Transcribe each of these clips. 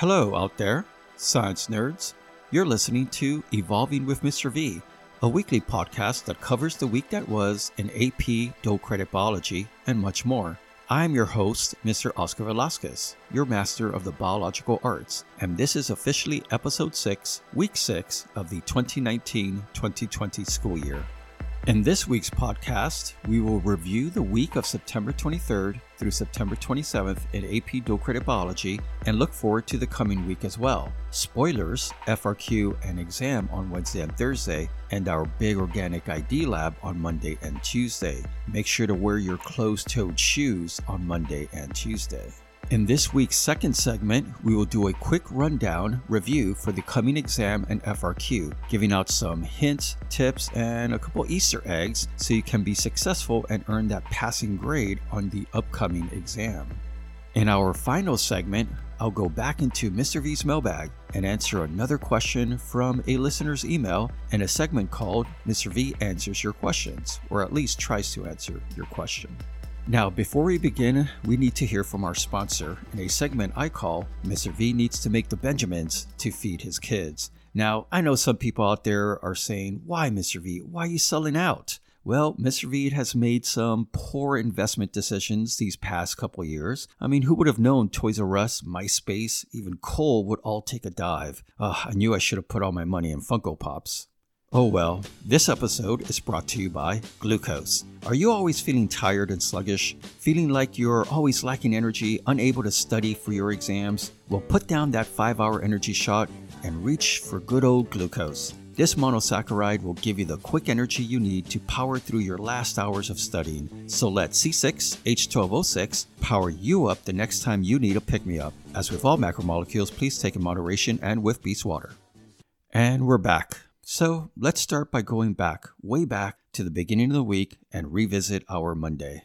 Hello, out there, science nerds. You're listening to Evolving with Mr. V, a weekly podcast that covers the week that was in AP, dual credit biology, and much more. I'm your host, Mr. Oscar Velasquez, your master of the biological arts, and this is officially episode 6, week 6 of the 2019 2020 school year. In this week's podcast, we will review the week of September 23rd through September 27th in AP Dual Credit Biology and look forward to the coming week as well. Spoilers, FRQ and exam on Wednesday and Thursday, and our big organic ID lab on Monday and Tuesday. Make sure to wear your closed toed shoes on Monday and Tuesday. In this week's second segment, we will do a quick rundown review for the coming exam and FRQ, giving out some hints, tips, and a couple Easter eggs so you can be successful and earn that passing grade on the upcoming exam. In our final segment, I'll go back into Mr. V's mailbag and answer another question from a listener's email in a segment called Mr. V Answers Your Questions, or at least tries to answer your question. Now, before we begin, we need to hear from our sponsor in a segment I call Mr. V Needs to Make the Benjamins to Feed His Kids. Now, I know some people out there are saying, Why, Mr. V? Why are you selling out? Well, Mr. V has made some poor investment decisions these past couple years. I mean, who would have known Toys R Us, MySpace, even Cole would all take a dive? I knew I should have put all my money in Funko Pops. Oh well, this episode is brought to you by Glucose. Are you always feeling tired and sluggish? Feeling like you're always lacking energy, unable to study for your exams? Well, put down that 5 hour energy shot and reach for good old glucose. This monosaccharide will give you the quick energy you need to power through your last hours of studying. So let C6H12O6 power you up the next time you need a pick me up. As with all macromolecules, please take in moderation and with Beast Water. And we're back. So let's start by going back, way back to the beginning of the week and revisit our Monday.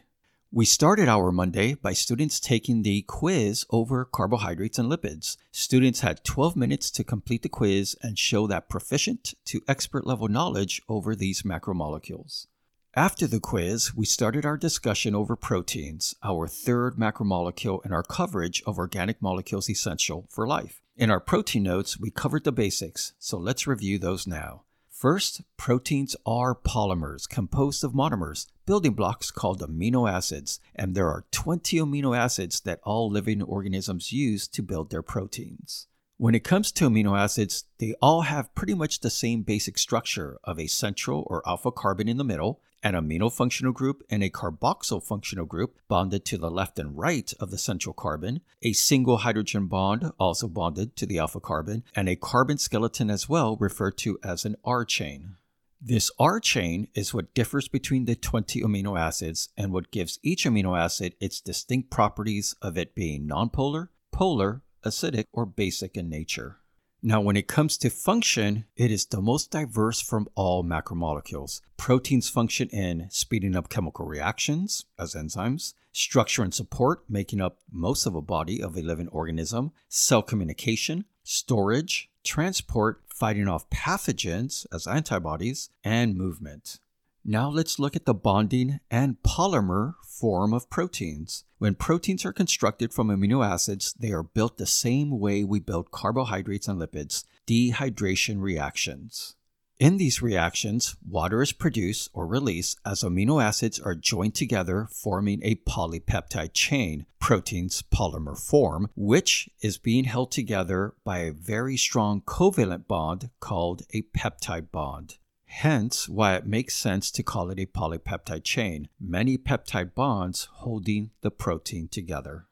We started our Monday by students taking the quiz over carbohydrates and lipids. Students had 12 minutes to complete the quiz and show that proficient to expert level knowledge over these macromolecules. After the quiz, we started our discussion over proteins, our third macromolecule in our coverage of organic molecules essential for life. In our protein notes, we covered the basics, so let's review those now. First, proteins are polymers composed of monomers, building blocks called amino acids, and there are 20 amino acids that all living organisms use to build their proteins. When it comes to amino acids, they all have pretty much the same basic structure of a central or alpha carbon in the middle, an amino functional group and a carboxyl functional group bonded to the left and right of the central carbon, a single hydrogen bond also bonded to the alpha carbon, and a carbon skeleton as well referred to as an R chain. This R chain is what differs between the 20 amino acids and what gives each amino acid its distinct properties of it being nonpolar, polar, acidic, or basic in nature. Now, when it comes to function, it is the most diverse from all macromolecules. Proteins function in speeding up chemical reactions as enzymes, structure and support, making up most of a body of a living organism, cell communication, storage, transport, fighting off pathogens as antibodies, and movement. Now let's look at the bonding and polymer form of proteins. When proteins are constructed from amino acids, they are built the same way we build carbohydrates and lipids, dehydration reactions. In these reactions, water is produced or released as amino acids are joined together, forming a polypeptide chain, protein's polymer form, which is being held together by a very strong covalent bond called a peptide bond. Hence, why it makes sense to call it a polypeptide chain, many peptide bonds holding the protein together.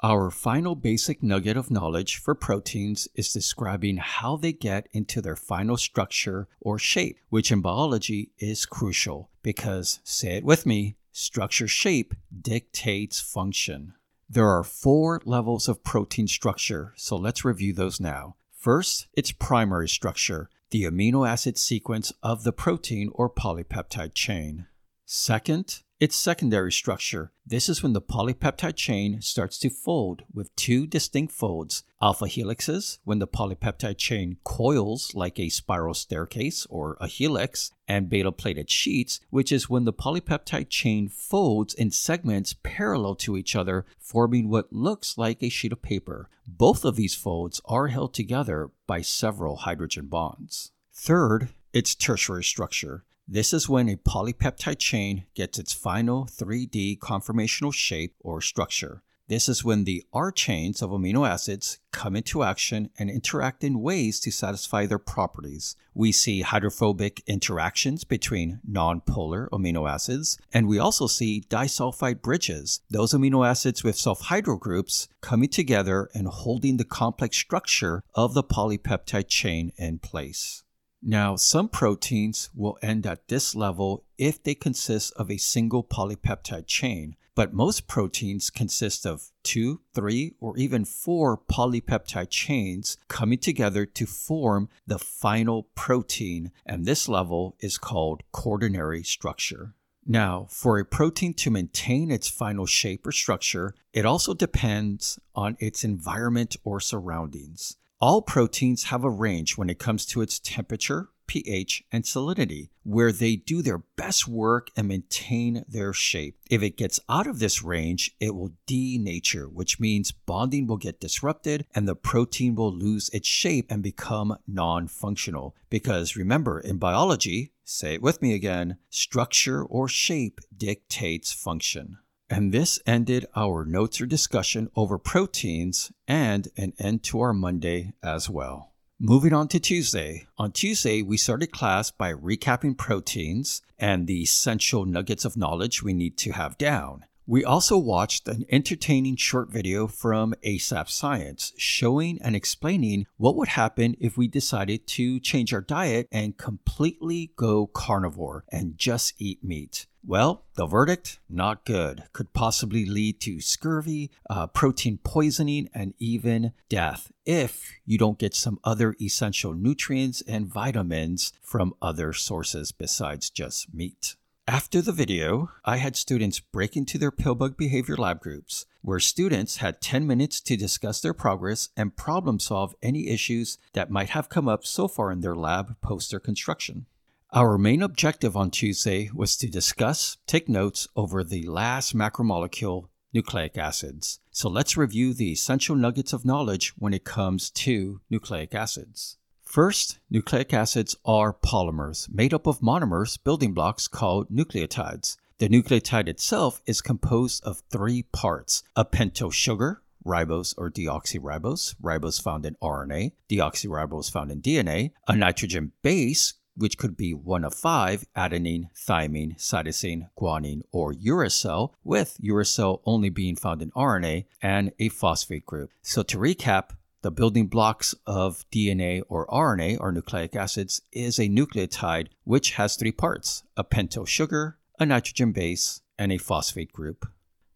Our final basic nugget of knowledge for proteins is describing how they get into their final structure or shape, which in biology is crucial because, say it with me, structure shape dictates function. There are four levels of protein structure, so let's review those now. First, its primary structure, the amino acid sequence of the protein or polypeptide chain. Second, its secondary structure. This is when the polypeptide chain starts to fold with two distinct folds alpha helixes, when the polypeptide chain coils like a spiral staircase or a helix, and beta pleated sheets, which is when the polypeptide chain folds in segments parallel to each other, forming what looks like a sheet of paper. Both of these folds are held together by several hydrogen bonds. Third, its tertiary structure. This is when a polypeptide chain gets its final 3D conformational shape or structure. This is when the R chains of amino acids come into action and interact in ways to satisfy their properties. We see hydrophobic interactions between nonpolar amino acids, and we also see disulfide bridges, those amino acids with sulfhydryl groups coming together and holding the complex structure of the polypeptide chain in place. Now, some proteins will end at this level if they consist of a single polypeptide chain, but most proteins consist of two, three, or even four polypeptide chains coming together to form the final protein, and this level is called quaternary structure. Now, for a protein to maintain its final shape or structure, it also depends on its environment or surroundings. All proteins have a range when it comes to its temperature, pH, and salinity, where they do their best work and maintain their shape. If it gets out of this range, it will denature, which means bonding will get disrupted and the protein will lose its shape and become non functional. Because remember, in biology, say it with me again structure or shape dictates function. And this ended our notes or discussion over proteins and an end to our Monday as well. Moving on to Tuesday. On Tuesday, we started class by recapping proteins and the essential nuggets of knowledge we need to have down. We also watched an entertaining short video from ASAP Science showing and explaining what would happen if we decided to change our diet and completely go carnivore and just eat meat. Well, the verdict not good. Could possibly lead to scurvy, uh, protein poisoning, and even death if you don't get some other essential nutrients and vitamins from other sources besides just meat. After the video, I had students break into their Pillbug behavior lab groups, where students had 10 minutes to discuss their progress and problem solve any issues that might have come up so far in their lab post their construction. Our main objective on Tuesday was to discuss, take notes over the last macromolecule, nucleic acids. So let's review the essential nuggets of knowledge when it comes to nucleic acids. First, nucleic acids are polymers made up of monomers, building blocks called nucleotides. The nucleotide itself is composed of three parts a pentose sugar, ribose or deoxyribose, ribose found in RNA, deoxyribose found in DNA, a nitrogen base, which could be one of five adenine, thymine, cytosine, guanine, or uracil, with uracil only being found in RNA, and a phosphate group. So, to recap, the building blocks of DNA or RNA or nucleic acids is a nucleotide which has three parts a pentose sugar, a nitrogen base, and a phosphate group.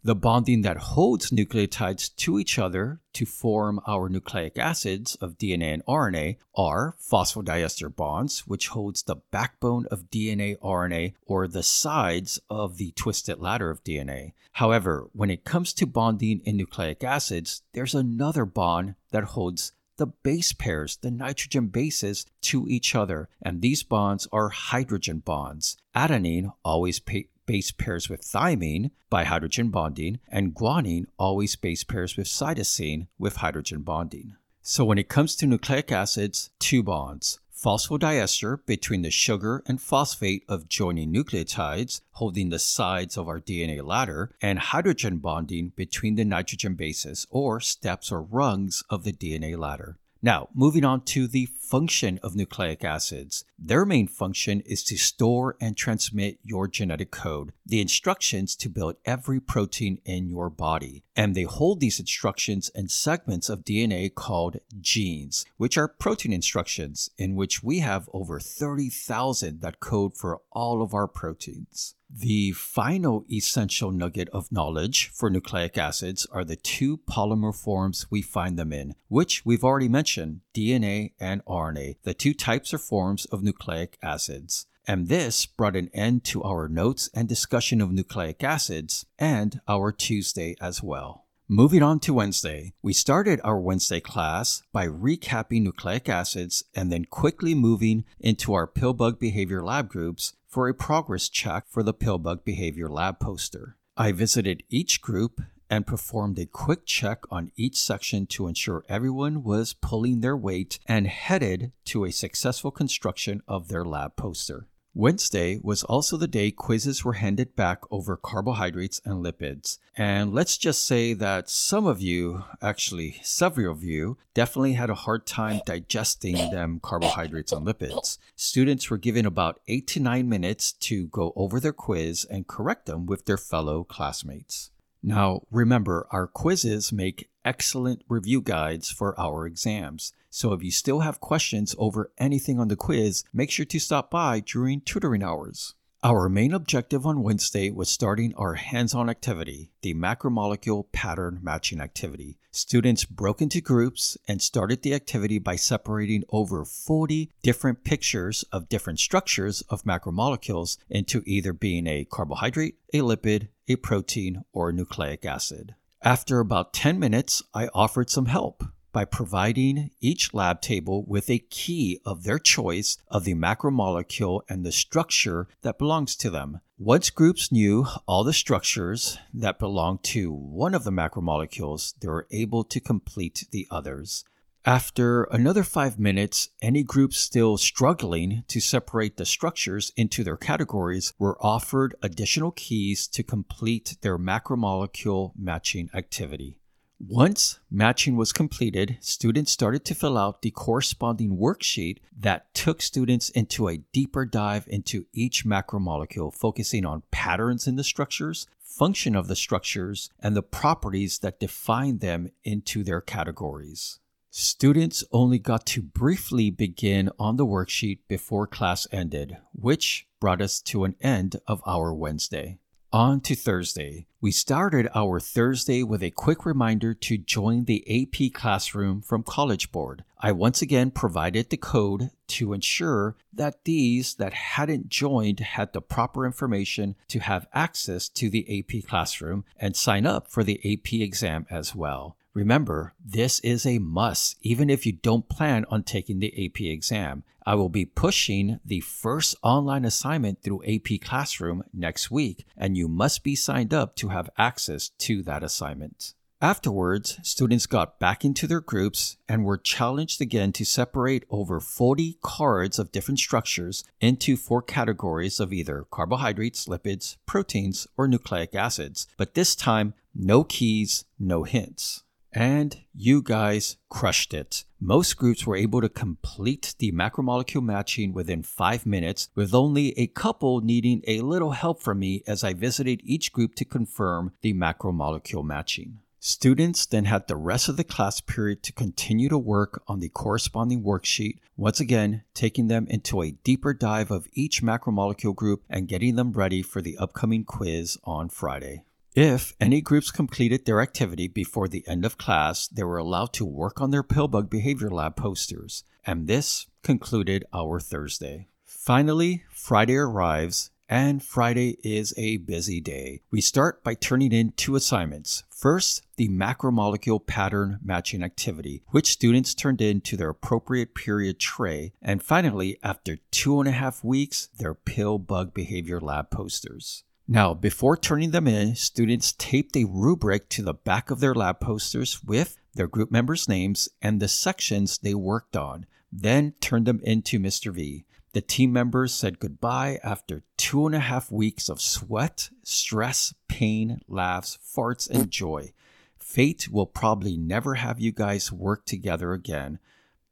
The bonding that holds nucleotides to each other to form our nucleic acids of DNA and RNA are phosphodiester bonds, which holds the backbone of DNA RNA or the sides of the twisted ladder of DNA. However, when it comes to bonding in nucleic acids, there's another bond that holds the base pairs, the nitrogen bases, to each other, and these bonds are hydrogen bonds. Adenine always pa- base pairs with thymine by hydrogen bonding, and guanine always base pairs with cytosine with hydrogen bonding. So when it comes to nucleic acids, two bonds. Phosphodiester between the sugar and phosphate of joining nucleotides, holding the sides of our DNA ladder, and hydrogen bonding between the nitrogen bases, or steps or rungs of the DNA ladder. Now, moving on to the function of nucleic acids. Their main function is to store and transmit your genetic code, the instructions to build every protein in your body. And they hold these instructions in segments of DNA called genes, which are protein instructions, in which we have over 30,000 that code for all of our proteins. The final essential nugget of knowledge for nucleic acids are the two polymer forms we find them in, which we've already mentioned DNA and RNA, the two types or forms of nucleic acids. and this brought an end to our notes and discussion of nucleic acids and our Tuesday as well. Moving on to Wednesday, we started our Wednesday class by recapping nucleic acids and then quickly moving into our Pillbug Behavior Lab groups for a progress check for the Pillbug Behavior Lab poster. I visited each group and performed a quick check on each section to ensure everyone was pulling their weight and headed to a successful construction of their lab poster. Wednesday was also the day quizzes were handed back over carbohydrates and lipids. And let's just say that some of you, actually several of you, definitely had a hard time digesting them carbohydrates and lipids. Students were given about 8 to 9 minutes to go over their quiz and correct them with their fellow classmates. Now, remember, our quizzes make excellent review guides for our exams. So if you still have questions over anything on the quiz, make sure to stop by during tutoring hours. Our main objective on Wednesday was starting our hands on activity, the macromolecule pattern matching activity. Students broke into groups and started the activity by separating over 40 different pictures of different structures of macromolecules into either being a carbohydrate, a lipid, a protein, or a nucleic acid. After about 10 minutes, I offered some help by providing each lab table with a key of their choice of the macromolecule and the structure that belongs to them. Once groups knew all the structures that belonged to one of the macromolecules, they were able to complete the others. After another five minutes, any groups still struggling to separate the structures into their categories were offered additional keys to complete their macromolecule matching activity. Once matching was completed, students started to fill out the corresponding worksheet that took students into a deeper dive into each macromolecule, focusing on patterns in the structures, function of the structures, and the properties that define them into their categories. Students only got to briefly begin on the worksheet before class ended, which brought us to an end of our Wednesday. On to Thursday. We started our Thursday with a quick reminder to join the AP classroom from College Board. I once again provided the code to ensure that these that hadn't joined had the proper information to have access to the AP classroom and sign up for the AP exam as well. Remember, this is a must even if you don't plan on taking the AP exam. I will be pushing the first online assignment through AP Classroom next week, and you must be signed up to have access to that assignment. Afterwards, students got back into their groups and were challenged again to separate over 40 cards of different structures into four categories of either carbohydrates, lipids, proteins, or nucleic acids. But this time, no keys, no hints. And you guys crushed it. Most groups were able to complete the macromolecule matching within five minutes, with only a couple needing a little help from me as I visited each group to confirm the macromolecule matching. Students then had the rest of the class period to continue to work on the corresponding worksheet, once again taking them into a deeper dive of each macromolecule group and getting them ready for the upcoming quiz on Friday. If any groups completed their activity before the end of class, they were allowed to work on their Pillbug Behavior Lab posters, and this concluded our Thursday. Finally, Friday arrives, and Friday is a busy day. We start by turning in two assignments. First, the macromolecule pattern matching activity, which students turned in to their appropriate period tray, and finally, after two and a half weeks, their Pillbug Behavior Lab posters. Now, before turning them in, students taped a rubric to the back of their lab posters with their group members' names and the sections they worked on, then turned them into Mr. V. The team members said goodbye after two and a half weeks of sweat, stress, pain, laughs, farts, and joy. Fate will probably never have you guys work together again,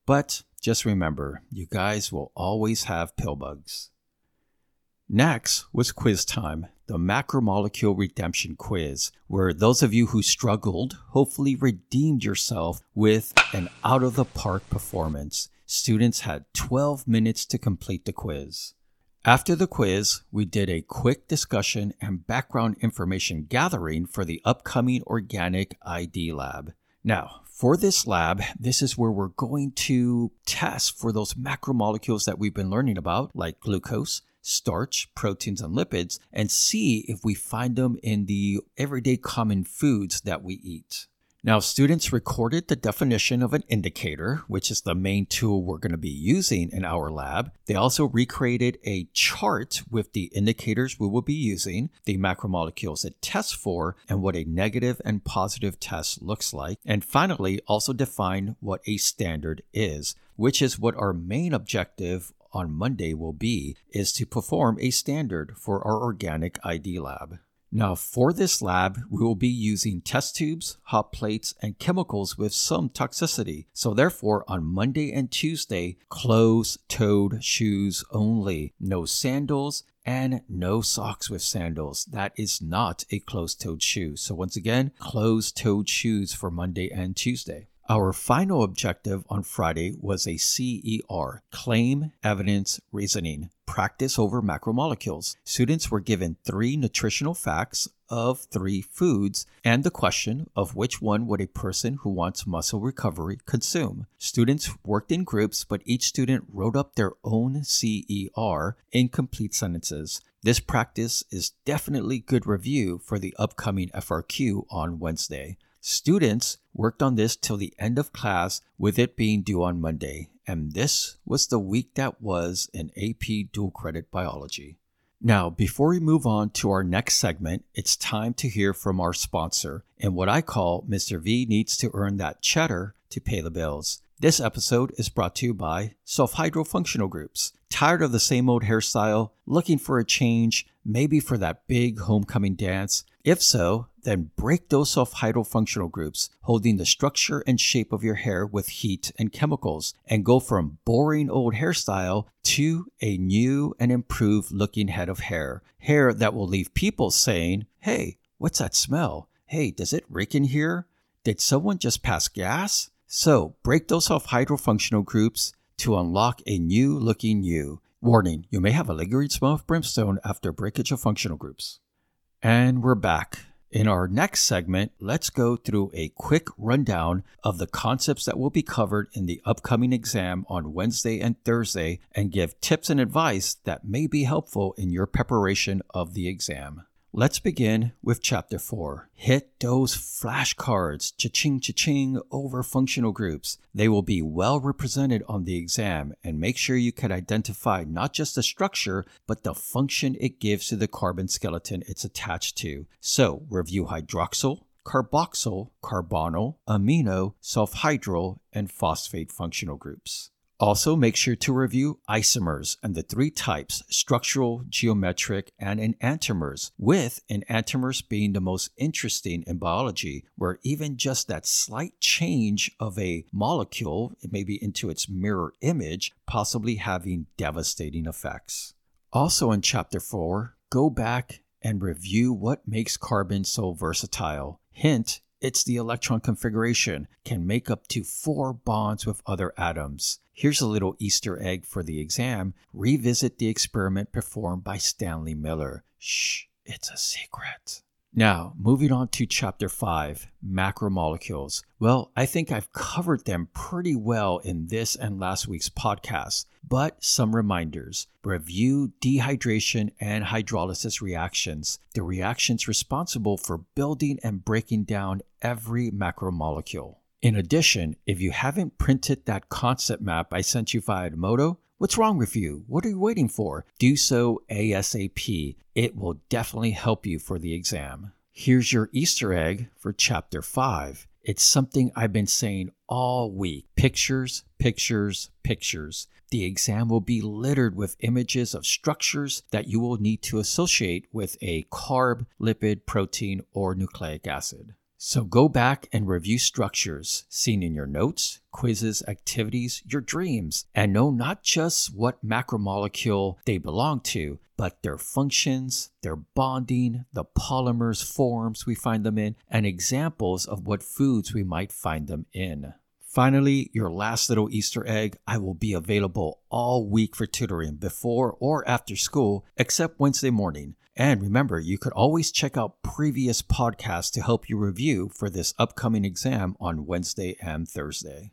but just remember, you guys will always have pill bugs. Next was quiz time, the macromolecule redemption quiz, where those of you who struggled hopefully redeemed yourself with an out of the park performance. Students had 12 minutes to complete the quiz. After the quiz, we did a quick discussion and background information gathering for the upcoming organic ID lab. Now, for this lab, this is where we're going to test for those macromolecules that we've been learning about, like glucose, starch, proteins, and lipids, and see if we find them in the everyday common foods that we eat. Now, students recorded the definition of an indicator, which is the main tool we're going to be using in our lab. They also recreated a chart with the indicators we will be using, the macromolecules it tests for, and what a negative and positive test looks like. And finally, also define what a standard is, which is what our main objective on Monday will be, is to perform a standard for our organic ID lab. Now, for this lab, we will be using test tubes, hot plates, and chemicals with some toxicity. So, therefore, on Monday and Tuesday, closed toed shoes only. No sandals and no socks with sandals. That is not a closed toed shoe. So, once again, closed toed shoes for Monday and Tuesday. Our final objective on Friday was a CER, Claim, Evidence, Reasoning, Practice over Macromolecules. Students were given three nutritional facts of three foods and the question of which one would a person who wants muscle recovery consume. Students worked in groups, but each student wrote up their own CER in complete sentences. This practice is definitely good review for the upcoming FRQ on Wednesday. Students worked on this till the end of class, with it being due on Monday, and this was the week that was in AP dual credit biology. Now, before we move on to our next segment, it's time to hear from our sponsor and what I call Mr. V needs to earn that cheddar to pay the bills. This episode is brought to you by Sulfhydryl Functional Groups. Tired of the same old hairstyle? Looking for a change? Maybe for that big homecoming dance? If so, then break those Sulfhydryl functional groups, holding the structure and shape of your hair with heat and chemicals, and go from boring old hairstyle to a new and improved looking head of hair. Hair that will leave people saying, Hey, what's that smell? Hey, does it reek in here? Did someone just pass gas? So break those Sulfhydryl functional groups to unlock a new looking you. Warning, you may have a lingering smell of brimstone after breakage of functional groups. And we're back. In our next segment, let's go through a quick rundown of the concepts that will be covered in the upcoming exam on Wednesday and Thursday and give tips and advice that may be helpful in your preparation of the exam. Let's begin with chapter 4. Hit those flashcards, cha-ching cha-ching over functional groups. They will be well represented on the exam and make sure you can identify not just the structure, but the function it gives to the carbon skeleton it's attached to. So, review hydroxyl, carboxyl, carbonyl, amino, sulfhydryl, and phosphate functional groups. Also, make sure to review isomers and the three types structural, geometric, and enantiomers, with enantiomers being the most interesting in biology, where even just that slight change of a molecule, maybe into its mirror image, possibly having devastating effects. Also, in chapter 4, go back and review what makes carbon so versatile. Hint, it's the electron configuration, can make up to four bonds with other atoms. Here's a little Easter egg for the exam. Revisit the experiment performed by Stanley Miller. Shh, it's a secret. Now, moving on to chapter 5 macromolecules. Well, I think I've covered them pretty well in this and last week's podcast, but some reminders. Review dehydration and hydrolysis reactions, the reactions responsible for building and breaking down every macromolecule. In addition, if you haven't printed that concept map I sent you via Edmodo, What's wrong with you? What are you waiting for? Do so ASAP. It will definitely help you for the exam. Here's your Easter egg for Chapter 5. It's something I've been saying all week pictures, pictures, pictures. The exam will be littered with images of structures that you will need to associate with a carb, lipid, protein, or nucleic acid. So go back and review structures seen in your notes, quizzes, activities, your dreams, and know not just what macromolecule they belong to, but their functions, their bonding, the polymers forms we find them in, and examples of what foods we might find them in. Finally, your last little Easter egg I will be available all week for tutoring before or after school, except Wednesday morning. And remember, you could always check out previous podcasts to help you review for this upcoming exam on Wednesday and Thursday.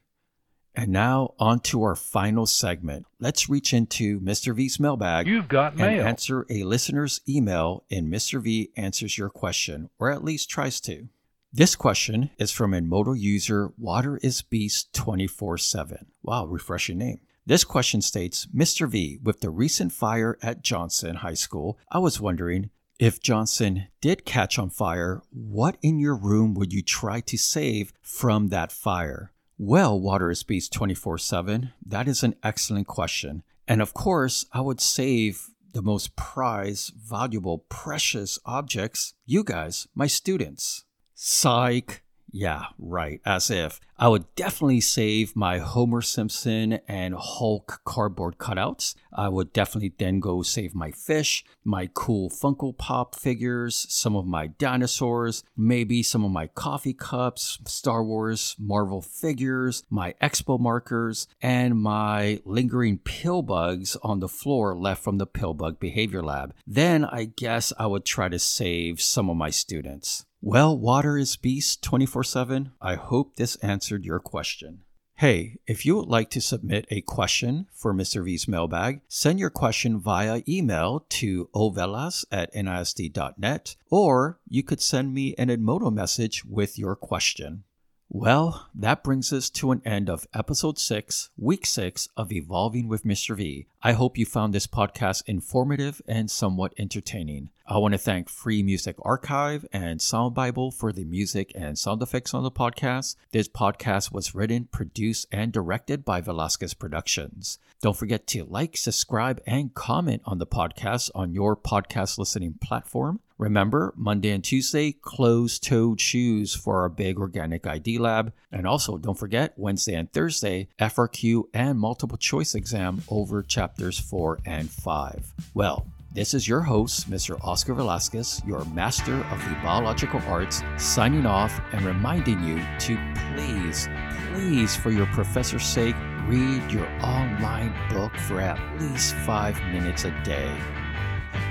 And now on to our final segment. Let's reach into Mr. V's mailbag. You've got mail. and answer a listener's email, and Mr. V answers your question, or at least tries to. This question is from a Edmodo user Water is Beast 24 7. Wow, refreshing name. This question states Mr. V, with the recent fire at Johnson High School, I was wondering if Johnson did catch on fire, what in your room would you try to save from that fire? Well, Water is Beast 24 7, that is an excellent question. And of course, I would save the most prized, valuable, precious objects, you guys, my students. Psych. Yeah, right. As if. I would definitely save my Homer Simpson and Hulk cardboard cutouts. I would definitely then go save my fish, my cool Funko Pop figures, some of my dinosaurs, maybe some of my coffee cups, Star Wars, Marvel figures, my expo markers, and my lingering pill bugs on the floor left from the pill bug behavior lab. Then I guess I would try to save some of my students. Well, Water is Beast 24 7. I hope this answered your question. Hey, if you would like to submit a question for Mr. V's mailbag, send your question via email to ovelas at nisd.net, or you could send me an Edmodo message with your question. Well, that brings us to an end of episode 6, week 6 of Evolving with Mr. V. I hope you found this podcast informative and somewhat entertaining. I want to thank Free Music Archive and Sound Bible for the music and sound effects on the podcast. This podcast was written, produced, and directed by Velasquez Productions. Don't forget to like, subscribe, and comment on the podcast on your podcast listening platform. Remember, Monday and Tuesday, closed toed shoes for our big organic ID lab. And also, don't forget, Wednesday and Thursday, FRQ and multiple choice exam over chapters 4 and 5. Well, this is your host, Mr. Oscar Velasquez, your master of the biological arts, signing off and reminding you to please, please, for your professor's sake, read your online book for at least five minutes a day.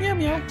Meow meow.